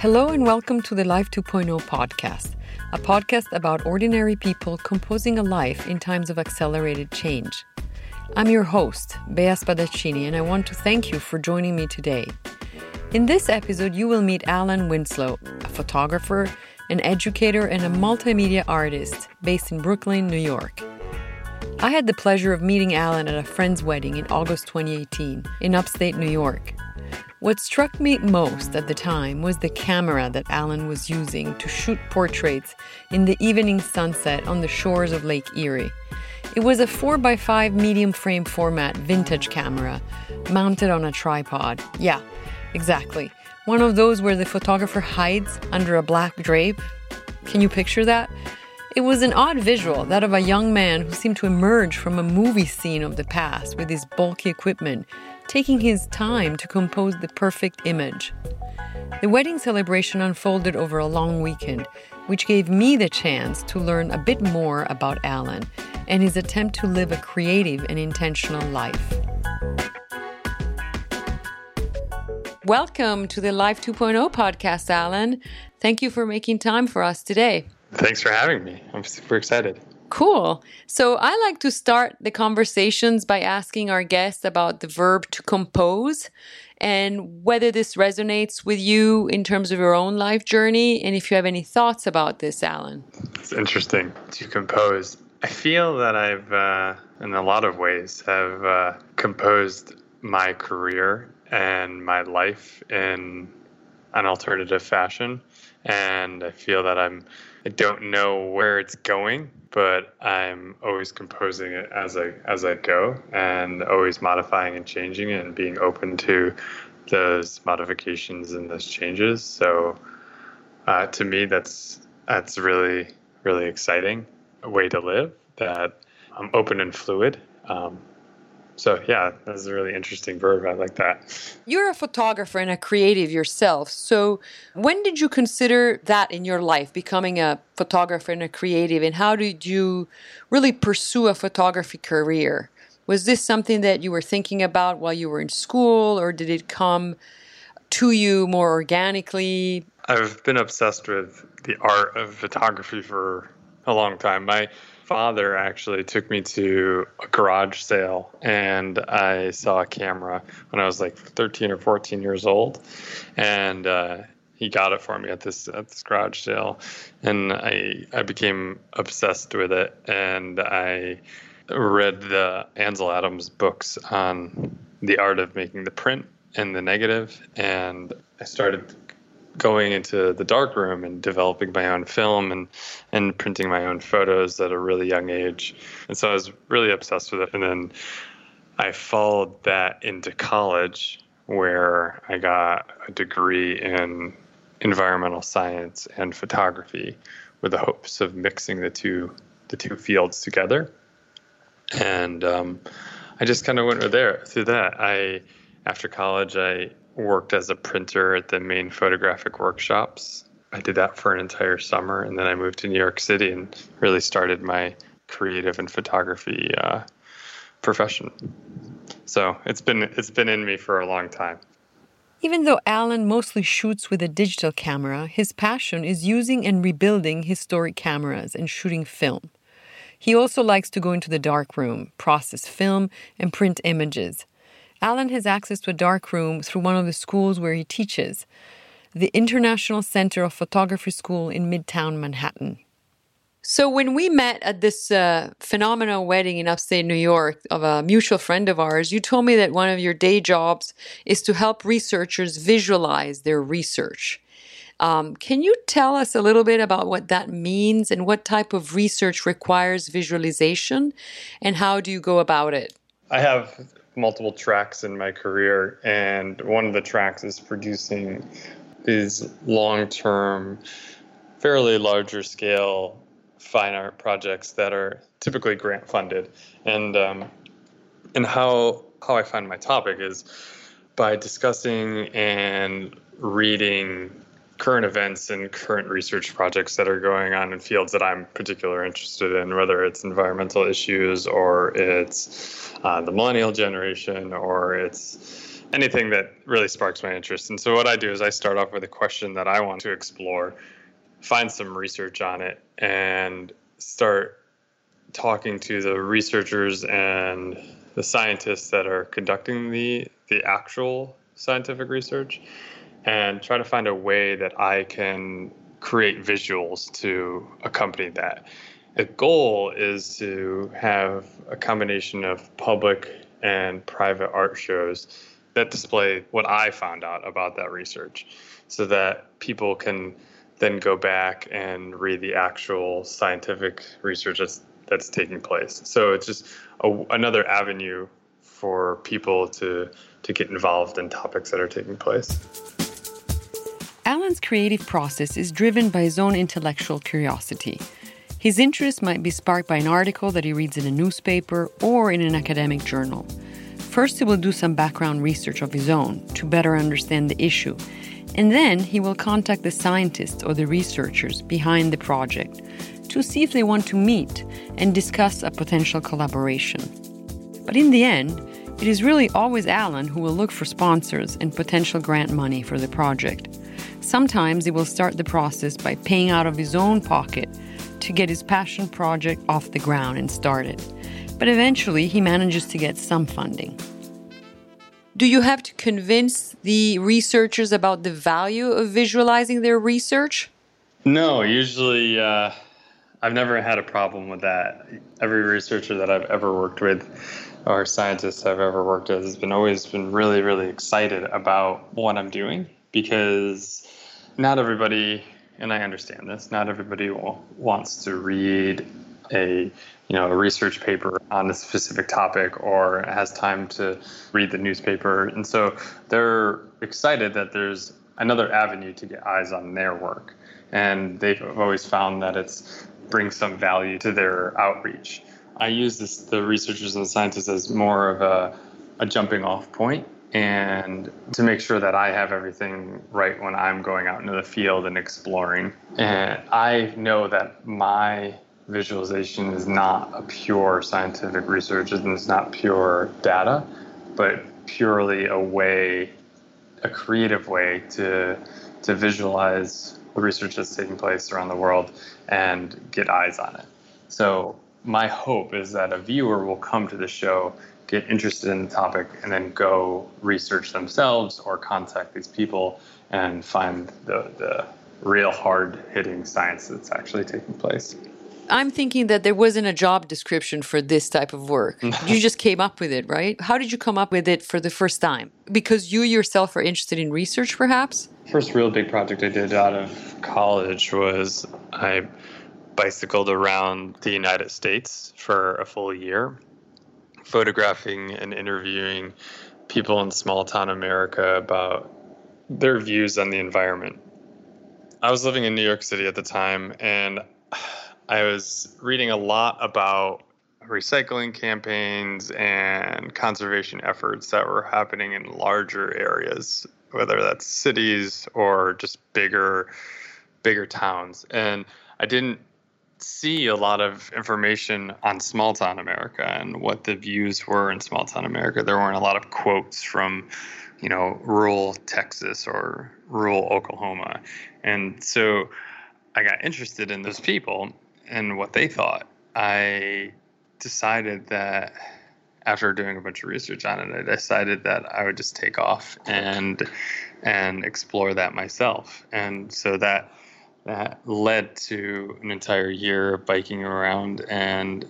Hello and welcome to the Life 2.0 podcast, a podcast about ordinary people composing a life in times of accelerated change. I'm your host, Bea Spadaccini, and I want to thank you for joining me today. In this episode, you will meet Alan Winslow, a photographer, an educator, and a multimedia artist based in Brooklyn, New York. I had the pleasure of meeting Alan at a friend's wedding in August 2018 in upstate New York. What struck me most at the time was the camera that Alan was using to shoot portraits in the evening sunset on the shores of Lake Erie. It was a 4x5 medium frame format vintage camera mounted on a tripod. Yeah, exactly. One of those where the photographer hides under a black drape. Can you picture that? It was an odd visual, that of a young man who seemed to emerge from a movie scene of the past with his bulky equipment taking his time to compose the perfect image. The wedding celebration unfolded over a long weekend, which gave me the chance to learn a bit more about Alan and his attempt to live a creative and intentional life. Welcome to the Life 2.0 podcast, Alan. Thank you for making time for us today. Thanks for having me. I'm super excited. Cool. So I like to start the conversations by asking our guests about the verb to compose and whether this resonates with you in terms of your own life journey and if you have any thoughts about this, Alan. It's interesting to compose. I feel that I've, uh, in a lot of ways, have uh, composed my career and my life in an alternative fashion. And I feel that I'm, I don't know where it's going, but I'm always composing it as I as I go and always modifying and changing it, and being open to those modifications and those changes. So uh, to me, that's that's really really exciting way to live. That I'm open and fluid. Um, so yeah, that's a really interesting verb. I like that. You're a photographer and a creative yourself. So when did you consider that in your life, becoming a photographer and a creative, and how did you really pursue a photography career? Was this something that you were thinking about while you were in school, or did it come to you more organically? I've been obsessed with the art of photography for a long time. My father actually took me to a garage sale and I saw a camera when I was like 13 or 14 years old. And uh, he got it for me at this at this garage sale, and I I became obsessed with it, and I read the Ansel Adams books on the art of making the print and the negative, and I started going into the darkroom and developing my own film and and printing my own photos at a really young age. And so I was really obsessed with it. And then I followed that into college where I got a degree in environmental science and photography with the hopes of mixing the two the two fields together. And um, I just kind of went there through that. I after college I worked as a printer at the Maine photographic workshops. I did that for an entire summer, and then I moved to New York City and really started my creative and photography uh, profession. So it's been it's been in me for a long time. Even though Alan mostly shoots with a digital camera, his passion is using and rebuilding historic cameras and shooting film. He also likes to go into the darkroom, process film, and print images. Alan has access to a dark room through one of the schools where he teaches, the International Center of Photography School in Midtown Manhattan. So, when we met at this uh, phenomenal wedding in upstate New York of a mutual friend of ours, you told me that one of your day jobs is to help researchers visualize their research. Um, can you tell us a little bit about what that means and what type of research requires visualization and how do you go about it? I have multiple tracks in my career, and one of the tracks is producing these long term, fairly larger scale fine art projects that are typically grant funded. And um, and how how I find my topic is by discussing and reading current events and current research projects that are going on in fields that I'm particularly interested in, whether it's environmental issues or it's uh, the millennial generation or it's anything that really sparks my interest. And so what I do is I start off with a question that I want to explore, find some research on it, and start talking to the researchers and the scientists that are conducting the the actual scientific research and try to find a way that I can create visuals to accompany that. The goal is to have a combination of public and private art shows that display what I found out about that research so that people can then go back and read the actual scientific research that's that's taking place. So it's just a, another avenue for people to to get involved in topics that are taking place. Alan's creative process is driven by his own intellectual curiosity. His interest might be sparked by an article that he reads in a newspaper or in an academic journal. First, he will do some background research of his own to better understand the issue, and then he will contact the scientists or the researchers behind the project to see if they want to meet and discuss a potential collaboration. But in the end, it is really always Alan who will look for sponsors and potential grant money for the project. Sometimes he will start the process by paying out of his own pocket to get his passion project off the ground and started. But eventually, he manages to get some funding. Do you have to convince the researchers about the value of visualizing their research? No, usually uh, I've never had a problem with that. Every researcher that I've ever worked with or scientist I've ever worked with has been always been really, really excited about what I'm doing because not everybody, and I understand this, not everybody wants to read a you know a research paper on a specific topic or has time to read the newspaper. And so they're excited that there's another avenue to get eyes on their work. And they've always found that it's brings some value to their outreach. I use this, the researchers and scientists as more of a, a jumping off point and to make sure that I have everything right when I'm going out into the field and exploring. And I know that my visualization is not a pure scientific research and it's not pure data, but purely a way, a creative way to to visualize the research that's taking place around the world and get eyes on it. So my hope is that a viewer will come to the show, get interested in the topic, and then go research themselves or contact these people and find the, the real hard hitting science that's actually taking place. I'm thinking that there wasn't a job description for this type of work. you just came up with it, right? How did you come up with it for the first time? Because you yourself are interested in research, perhaps? First real big project I did out of college was I bicycled around the United States for a full year, photographing and interviewing people in small town America about their views on the environment. I was living in New York City at the time, and I was reading a lot about recycling campaigns and conservation efforts that were happening in larger areas, whether that's cities or just bigger bigger towns. And I didn't see a lot of information on small town America and what the views were in small town America. There weren't a lot of quotes from, you know, rural Texas or rural Oklahoma. And so I got interested in those people and what they thought. I decided that after doing a bunch of research on it, I decided that I would just take off and and explore that myself. And so that that led to an entire year of biking around and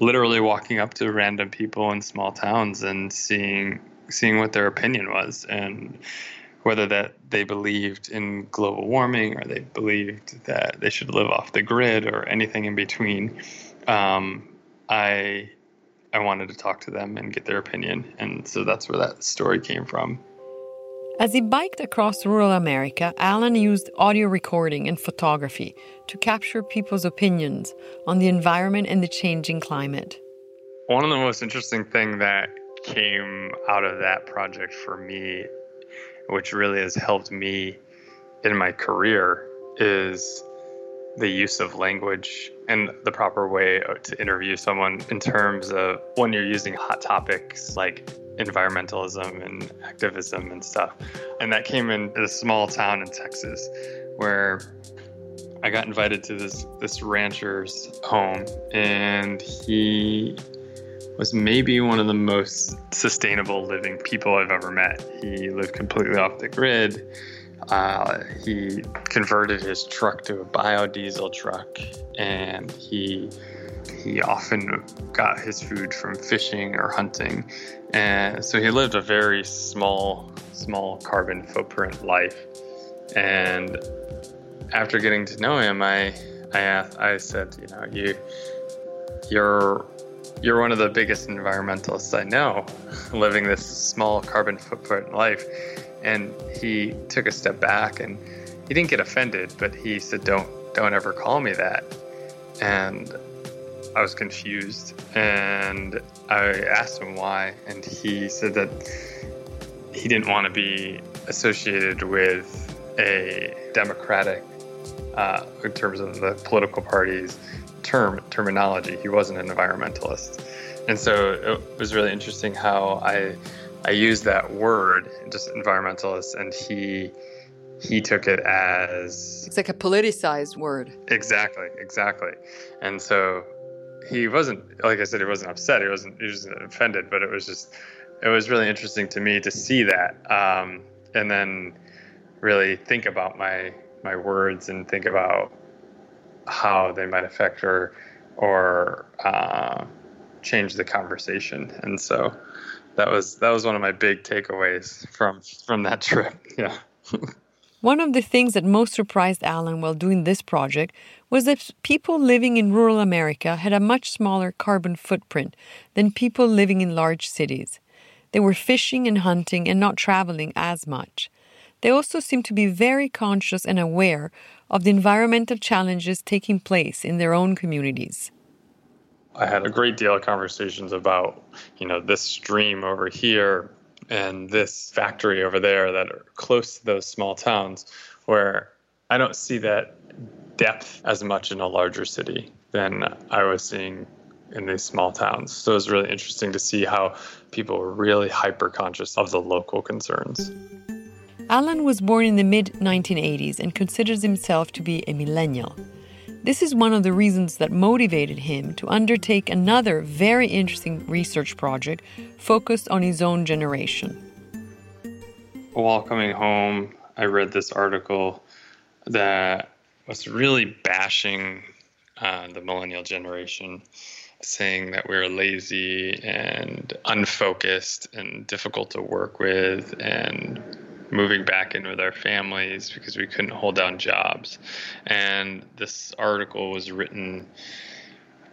literally walking up to random people in small towns and seeing seeing what their opinion was and whether that they believed in global warming or they believed that they should live off the grid or anything in between. Um, I I wanted to talk to them and get their opinion, and so that's where that story came from. As he biked across rural America, Alan used audio recording and photography to capture people's opinions on the environment and the changing climate. One of the most interesting things that came out of that project for me, which really has helped me in my career, is the use of language and the proper way to interview someone in terms of when you're using hot topics like environmentalism and activism and stuff. And that came in a small town in Texas where I got invited to this this rancher's home and he was maybe one of the most sustainable living people I've ever met. He lived completely off the grid. Uh, he converted his truck to a biodiesel truck, and he he often got his food from fishing or hunting, and so he lived a very small small carbon footprint life. And after getting to know him, I I asked, I said, you know, you you're you're one of the biggest environmentalists I know, living this small carbon footprint life. And he took a step back and he didn't get offended, but he said, "Don't don't ever call me that." And I was confused, and I asked him why, and he said that he didn't want to be associated with a Democratic, uh, in terms of the political parties, term terminology. He wasn't an environmentalist, and so it was really interesting how I I used that word, just environmentalist, and he he took it as it's like a politicized word. Exactly, exactly, and so he wasn't like I said, he wasn't upset. He wasn't he wasn't offended, but it was just it was really interesting to me to see that, um, and then really think about my my words and think about how they might affect or or uh, change the conversation. And so that was that was one of my big takeaways from from that trip. Yeah. One of the things that most surprised Alan while doing this project was that people living in rural America had a much smaller carbon footprint than people living in large cities. They were fishing and hunting and not traveling as much. They also seemed to be very conscious and aware of the environmental challenges taking place in their own communities. I had a great deal of conversations about, you know, this stream over here and this factory over there that are close to those small towns where I don't see that depth as much in a larger city than I was seeing in these small towns. So it was really interesting to see how people were really hyper conscious of the local concerns. Alan was born in the mid 1980s and considers himself to be a millennial. This is one of the reasons that motivated him to undertake another very interesting research project focused on his own generation. While coming home, I read this article that was really bashing uh, the millennial generation, saying that we are lazy and unfocused and difficult to work with and moving back in with our families because we couldn't hold down jobs. And this article was written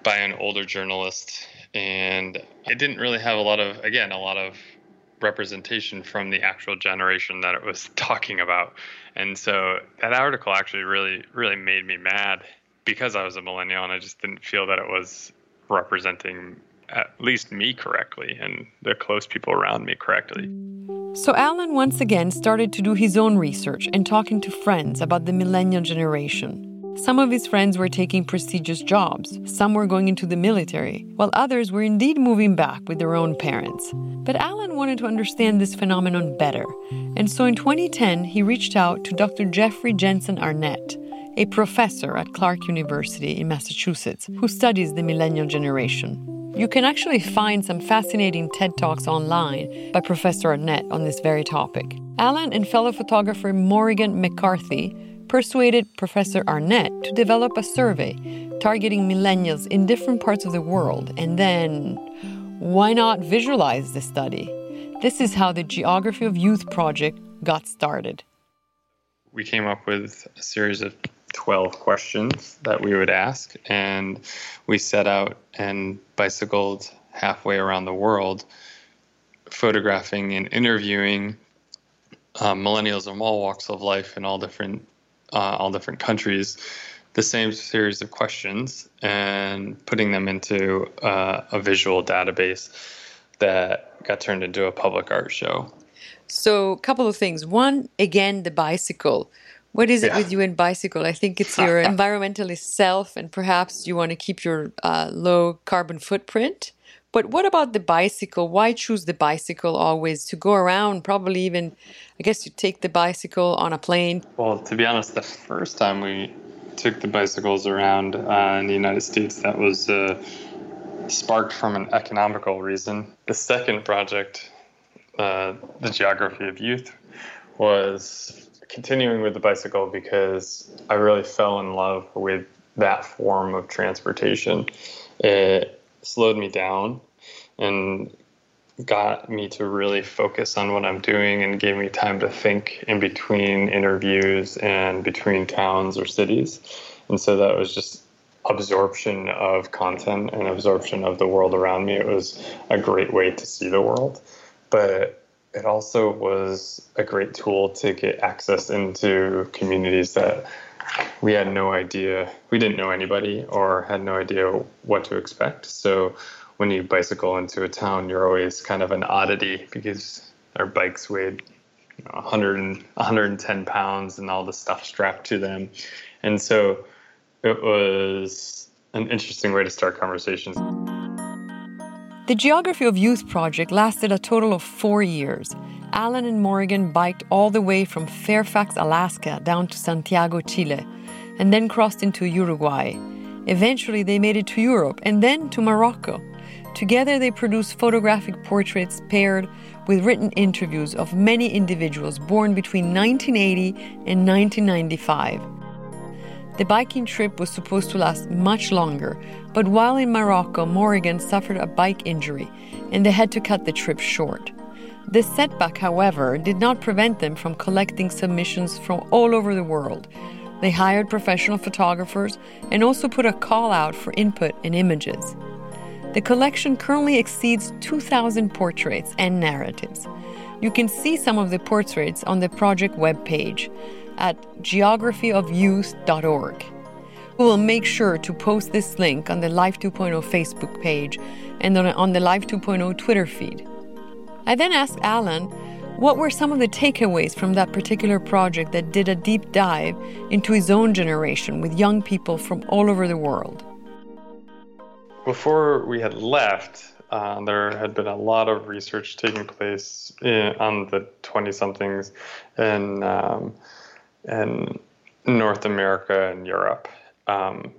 by an older journalist, and it didn't really have a lot of, again, a lot of representation from the actual generation that it was talking about. And so that article actually really, really made me mad because I was a millennial and I just didn't feel that it was representing at least me correctly and the close people around me correctly. So Alan once again started to do his own research and talking to friends about the millennial generation. Some of his friends were taking prestigious jobs, some were going into the military, while others were indeed moving back with their own parents. But Alan wanted to understand this phenomenon better, and so in 2010 he reached out to Dr. Jeffrey Jensen Arnett, a professor at Clark University in Massachusetts who studies the millennial generation. You can actually find some fascinating TED Talks online by Professor Arnett on this very topic. Alan and fellow photographer Morrigan McCarthy persuaded Professor Arnett to develop a survey targeting millennials in different parts of the world, and then why not visualize the study? This is how the Geography of Youth project got started. We came up with a series of 12 questions that we would ask. And we set out and bicycled halfway around the world, photographing and interviewing uh, millennials in all walks of life in all different uh, all different countries, the same series of questions, and putting them into uh, a visual database that got turned into a public art show. So, a couple of things. One, again, the bicycle. What is it yeah. with you and bicycle? I think it's your environmentalist self, and perhaps you want to keep your uh, low carbon footprint. But what about the bicycle? Why choose the bicycle always to go around? Probably even, I guess, you take the bicycle on a plane. Well, to be honest, the first time we took the bicycles around uh, in the United States, that was uh, sparked from an economical reason. The second project, uh, the geography of youth, was continuing with the bicycle because I really fell in love with that form of transportation. It slowed me down and got me to really focus on what I'm doing and gave me time to think in between interviews and between towns or cities. And so that was just absorption of content and absorption of the world around me. It was a great way to see the world. But it also was a great tool to get access into communities that we had no idea, we didn't know anybody or had no idea what to expect. So when you bicycle into a town, you're always kind of an oddity because our bikes weighed you know, 100 and 110 pounds and all the stuff strapped to them. And so it was an interesting way to start conversations. The Geography of Youth project lasted a total of four years. Alan and Morrigan biked all the way from Fairfax, Alaska, down to Santiago, Chile, and then crossed into Uruguay. Eventually, they made it to Europe and then to Morocco. Together, they produced photographic portraits paired with written interviews of many individuals born between 1980 and 1995. The biking trip was supposed to last much longer, but while in Morocco, Morrigan suffered a bike injury and they had to cut the trip short. This setback, however, did not prevent them from collecting submissions from all over the world. They hired professional photographers and also put a call out for input and images. The collection currently exceeds 2,000 portraits and narratives. You can see some of the portraits on the project webpage at geographyofyouth.org. We will make sure to post this link on the Life 2.0 Facebook page and on the Life 2.0 Twitter feed. I then asked Alan what were some of the takeaways from that particular project that did a deep dive into his own generation with young people from all over the world. Before we had left, uh, there had been a lot of research taking place in, on the 20 somethings in um, and North America and Europe. Um,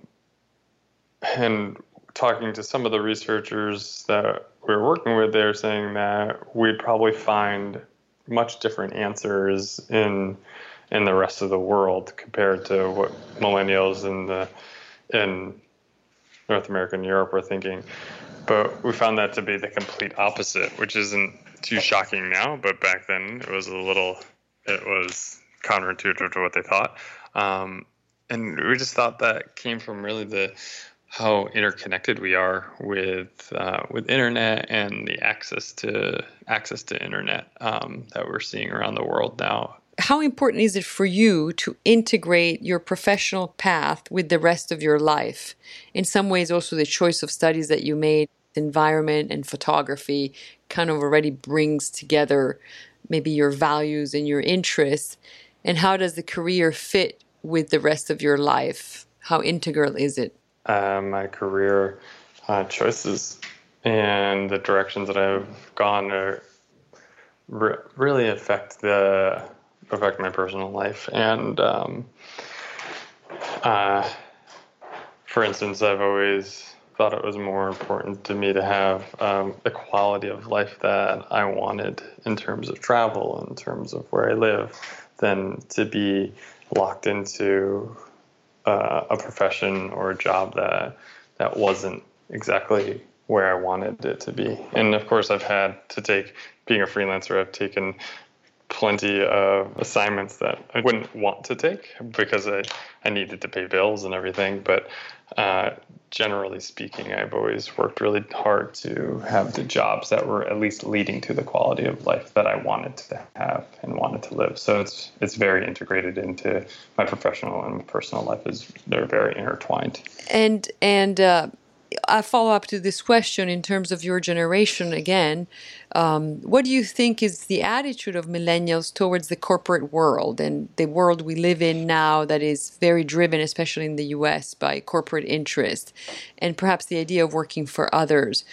and talking to some of the researchers that we were working with, they're saying that we'd probably find much different answers in in the rest of the world compared to what millennials in the in North America and Europe were thinking. But we found that to be the complete opposite, which isn't too shocking now, but back then it was a little it was counterintuitive to what they thought. Um, and we just thought that came from really the how interconnected we are with uh, with internet and the access to access to internet um, that we're seeing around the world now. How important is it for you to integrate your professional path with the rest of your life? In some ways, also the choice of studies that you made, environment and photography, kind of already brings together maybe your values and your interests and how does the career fit with the rest of your life? How integral is it? Uh, my career uh, choices and the directions that I've gone are re- really affect the affect my personal life. And um, uh, for instance, I've always thought it was more important to me to have um, the quality of life that I wanted in terms of travel, in terms of where I live, than to be locked into uh, a profession or a job that that wasn't exactly where I wanted it to be. And of course, I've had to take being a freelancer. I've taken plenty of assignments that I wouldn't want to take because I, I needed to pay bills and everything. But uh, generally speaking, I've always worked really hard to have the jobs that were at least leading to the quality of life that I wanted to have and wanted to live. So it's it's very integrated into my professional and personal life. is They're very intertwined. And and. Uh a follow up to this question in terms of your generation again. Um, what do you think is the attitude of millennials towards the corporate world and the world we live in now that is very driven, especially in the US, by corporate interest and perhaps the idea of working for others?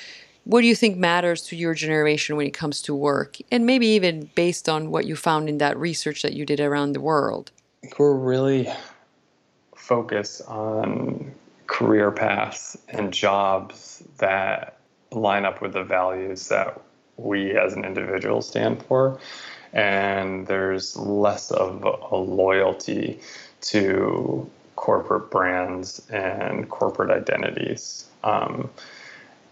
what do you think matters to your generation when it comes to work? And maybe even based on what you found in that research that you did around the world. I think we're really focused on career paths and jobs that line up with the values that we as an individual stand for. And there's less of a loyalty to corporate brands and corporate identities. Um,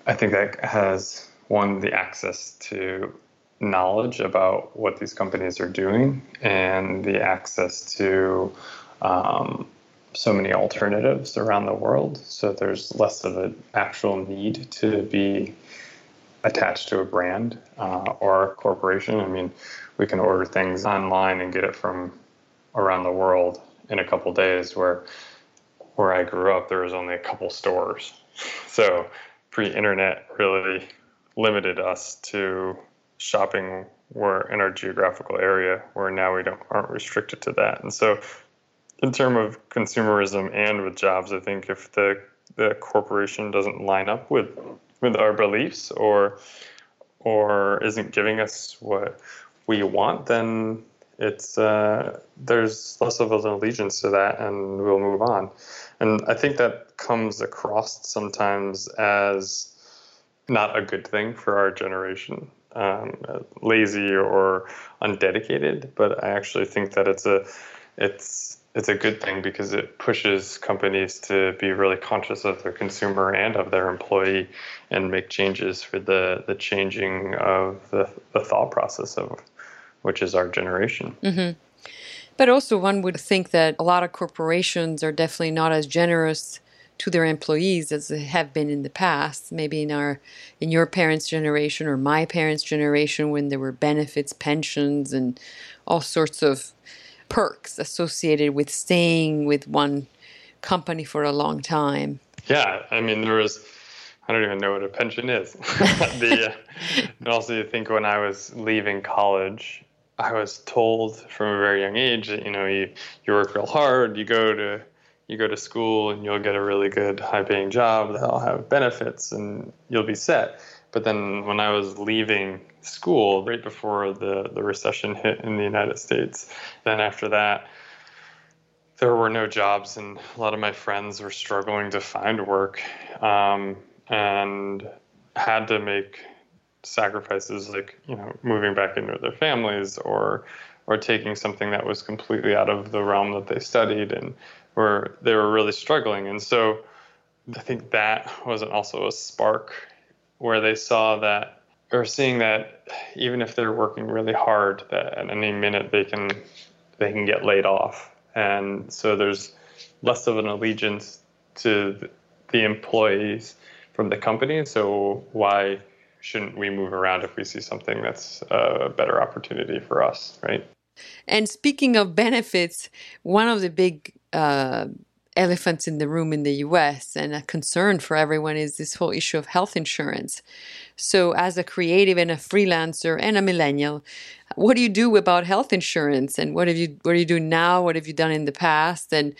I think that has one the access to knowledge about what these companies are doing and the access to um, so many alternatives around the world. So there's less of an actual need to be attached to a brand uh, or a corporation. I mean, we can order things online and get it from around the world in a couple days. Where where I grew up, there was only a couple stores, so pre-internet really limited us to shopping where in our geographical area. Where now we don't aren't restricted to that, and so in terms of consumerism and with jobs, I think if the the corporation doesn't line up with with our beliefs or or isn't giving us what we want, then it's uh, there's less of an allegiance to that, and we'll move on. And I think that comes across sometimes as not a good thing for our generation, um, lazy or undedicated. But I actually think that it's a it's it's a good thing because it pushes companies to be really conscious of their consumer and of their employee and make changes for the the changing of the, the thought process of which is our generation. Mm-hmm. But also, one would think that a lot of corporations are definitely not as generous to their employees as they have been in the past. Maybe in our, in your parents' generation or my parents' generation, when there were benefits, pensions, and all sorts of perks associated with staying with one company for a long time. Yeah, I mean, there was. I don't even know what a pension is. the, uh, and also, you think when I was leaving college, I was told from a very young age that you know you you work real hard, you go to you go to school, and you'll get a really good high paying job that'll have benefits, and you'll be set. But then when I was leaving school, right before the, the recession hit in the United States, then after that, there were no jobs, and a lot of my friends were struggling to find work um, and had to make sacrifices like you know moving back into their families or or taking something that was completely out of the realm that they studied and where they were really struggling. And so i think that was also a spark where they saw that or seeing that even if they're working really hard that at any minute they can they can get laid off. And so there's less of an allegiance to the employees from the company. So why shouldn't we move around if we see something that's a better opportunity for us right? And speaking of benefits one of the big uh, elephants in the room in the US and a concern for everyone is this whole issue of health insurance. So, as a creative and a freelancer and a millennial, what do you do about health insurance? And what have you what are you doing now? What have you done in the past? And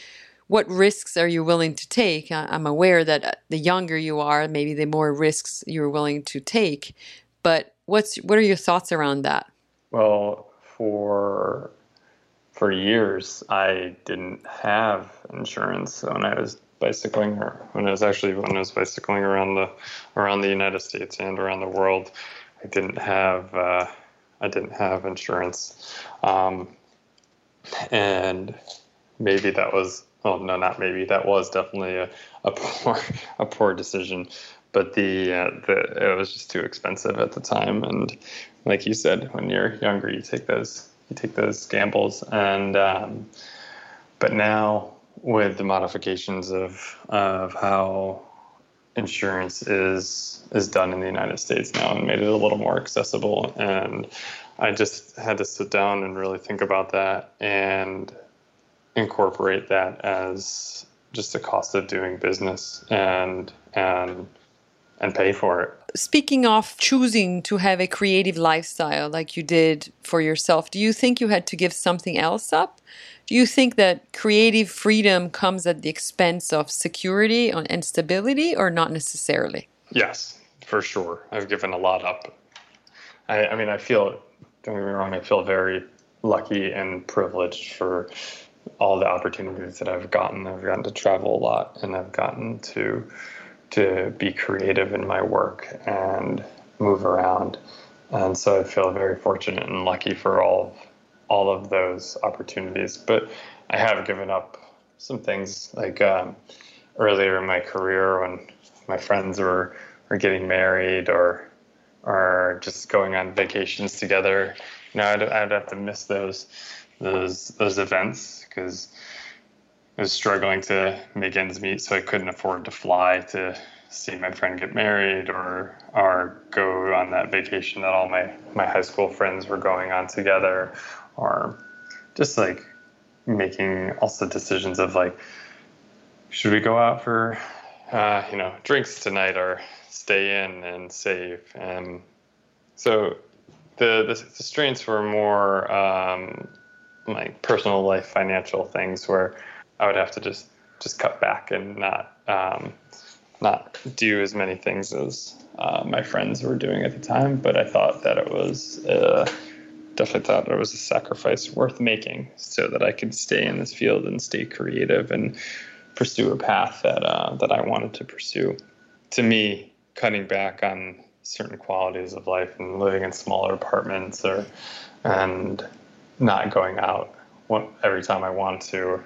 what risks are you willing to take? I'm aware that uh, the younger you are, maybe the more risks you're willing to take. But what's what are your thoughts around that? Well, for for years I didn't have insurance when I was bicycling or when I was actually when I was bicycling around the around the United States and around the world. I didn't have uh, I didn't have insurance, um, and maybe that was well no not maybe that was definitely a, a poor a poor decision but the, uh, the it was just too expensive at the time and like you said when you're younger you take those you take those gambles. And um, but now with the modifications of of how insurance is is done in the United States now and made it a little more accessible and I just had to sit down and really think about that and incorporate that as just the cost of doing business and and and pay for it. Speaking of choosing to have a creative lifestyle like you did for yourself, do you think you had to give something else up? Do you think that creative freedom comes at the expense of security and stability, or not necessarily? Yes, for sure. I've given a lot up. I, I mean, I feel, don't get me wrong, I feel very lucky and privileged for all the opportunities that I've gotten. I've gotten to travel a lot and I've gotten to to be creative in my work and move around. And so I feel very fortunate and lucky for all of, all of those opportunities. But I have given up some things like um, earlier in my career when my friends were, were getting married or or just going on vacations together. You know, I'd, I'd have to miss those those those events because was struggling to make ends meet, so I couldn't afford to fly to see my friend get married or or go on that vacation that all my my high school friends were going on together, or just like making also decisions of like should we go out for uh, you know drinks tonight or stay in and save? And so the the, the strains were more um, like personal life financial things where I would have to just just cut back and not um, not do as many things as uh, my friends were doing at the time. But I thought that it was uh, definitely thought it was a sacrifice worth making so that I could stay in this field and stay creative and pursue a path that uh, that I wanted to pursue. To me, cutting back on certain qualities of life and living in smaller apartments or and not going out every time I want to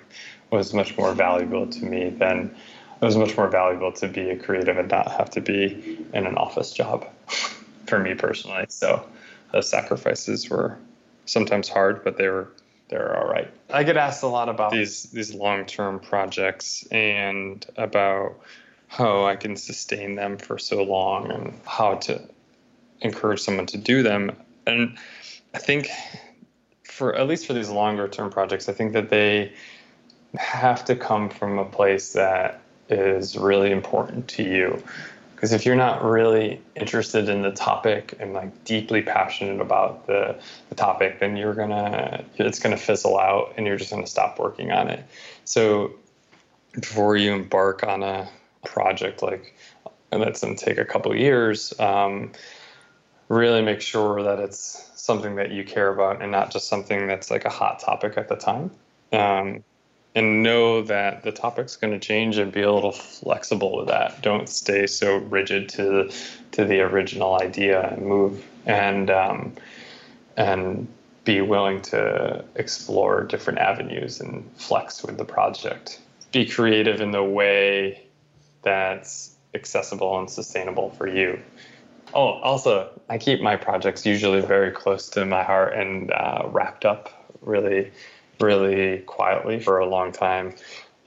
was much more valuable to me than it was much more valuable to be a creative and not have to be in an office job for me personally. So those sacrifices were sometimes hard, but they were they were all right. I get asked a lot about these these long term projects and about how I can sustain them for so long and how to encourage someone to do them. And I think for at least for these longer term projects, I think that they have to come from a place that is really important to you. Because if you're not really interested in the topic and like deeply passionate about the, the topic, then you're gonna it's gonna fizzle out and you're just gonna stop working on it. So before you embark on a project like and that's gonna take a couple years, um, really make sure that it's something that you care about and not just something that's like a hot topic at the time. Um, and know that the topic's going to change and be a little flexible with that. Don't stay so rigid to to the original idea and move and um, and be willing to explore different avenues and flex with the project. Be creative in the way that's accessible and sustainable for you. Oh, also, I keep my projects usually very close to my heart and uh, wrapped up really, really quietly for a long time.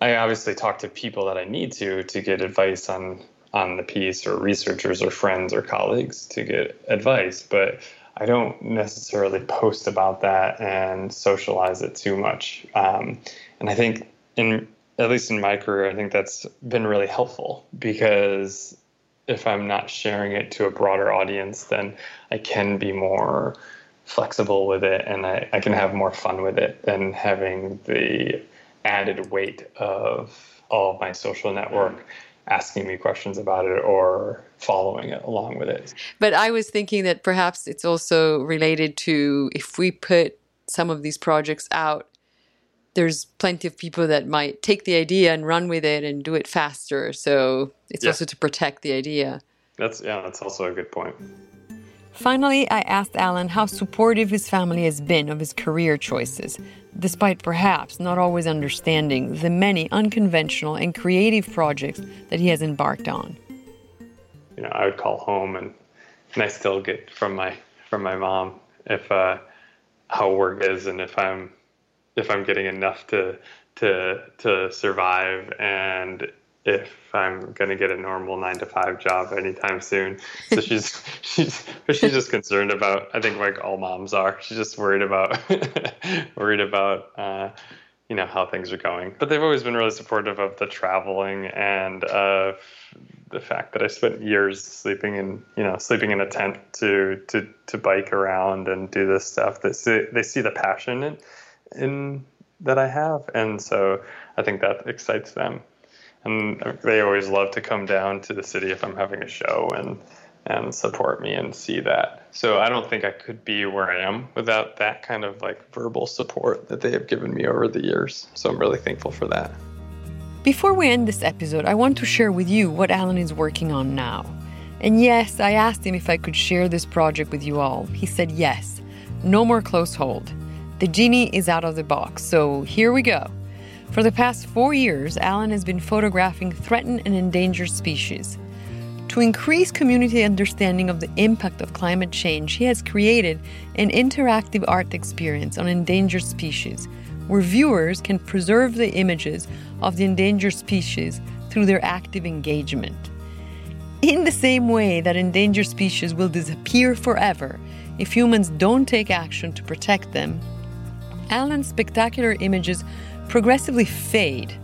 I obviously talk to people that I need to to get advice on on the piece, or researchers, or friends, or colleagues to get advice, but I don't necessarily post about that and socialize it too much. Um, and I think in at least in my career, I think that's been really helpful because if I'm not sharing it to a broader audience, then I can be more flexible with it and I, I can have more fun with it than having the added weight of all of my social network asking me questions about it or following it along with it. But I was thinking that perhaps it's also related to if we put some of these projects out there's plenty of people that might take the idea and run with it and do it faster. So it's yeah. also to protect the idea. That's yeah, that's also a good point. Finally, I asked Alan how supportive his family has been of his career choices, despite perhaps not always understanding the many unconventional and creative projects that he has embarked on. You know, I would call home and, and I still get from my from my mom if uh, how work is and if I'm if I'm getting enough to to to survive and if I'm gonna get a normal nine to five job anytime soon. So she's she's but she's just concerned about. I think like all moms are. She's just worried about worried about uh, you know how things are going. But they've always been really supportive of the traveling and of the fact that I spent years sleeping in you know sleeping in a tent to to to bike around and do this stuff. They see they see the passion in in that I have, and so I think that excites them. And they always love to come down to the city if I'm having a show and and support me and see that. So I don't think I could be where I am without that kind of like verbal support that they have given me over the years. So I'm really thankful for that. Before we end this episode, I want to share with you what Alan is working on now. And yes, I asked him if I could share this project with you all. He said yes. No more close hold. The genie is out of the box, so here we go. For the past four years, Alan has been photographing threatened and endangered species. To increase community understanding of the impact of climate change, he has created an interactive art experience on endangered species where viewers can preserve the images of the endangered species through their active engagement. In the same way that endangered species will disappear forever if humans don't take action to protect them, Alan's spectacular images progressively fade.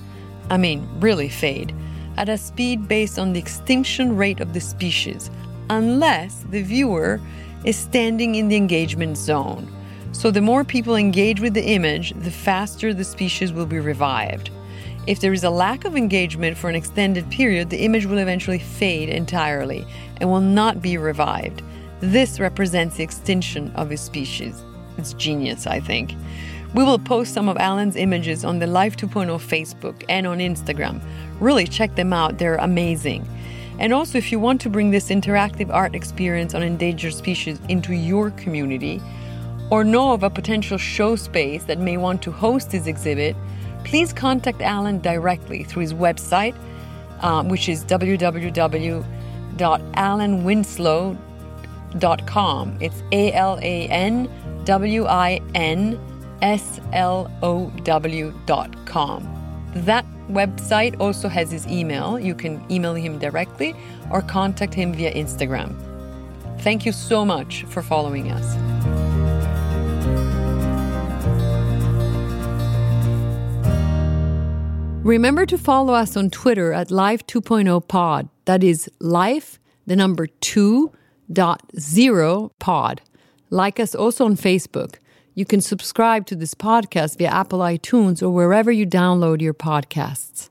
I mean, really fade, at a speed based on the extinction rate of the species, unless the viewer is standing in the engagement zone. So, the more people engage with the image, the faster the species will be revived. If there is a lack of engagement for an extended period, the image will eventually fade entirely and will not be revived. This represents the extinction of a species. It's genius, I think. We will post some of Alan's images on the Life 2.0 Facebook and on Instagram. Really check them out, they're amazing. And also, if you want to bring this interactive art experience on endangered species into your community, or know of a potential show space that may want to host this exhibit, please contact Alan directly through his website, um, which is www.alanwinslow.com. It's A L A N W I N S L O W.com. That website also has his email. You can email him directly or contact him via Instagram. Thank you so much for following us. Remember to follow us on Twitter at Life 2.0 Pod. That is Life, the number 2.0 Pod. Like us also on Facebook. You can subscribe to this podcast via Apple iTunes or wherever you download your podcasts.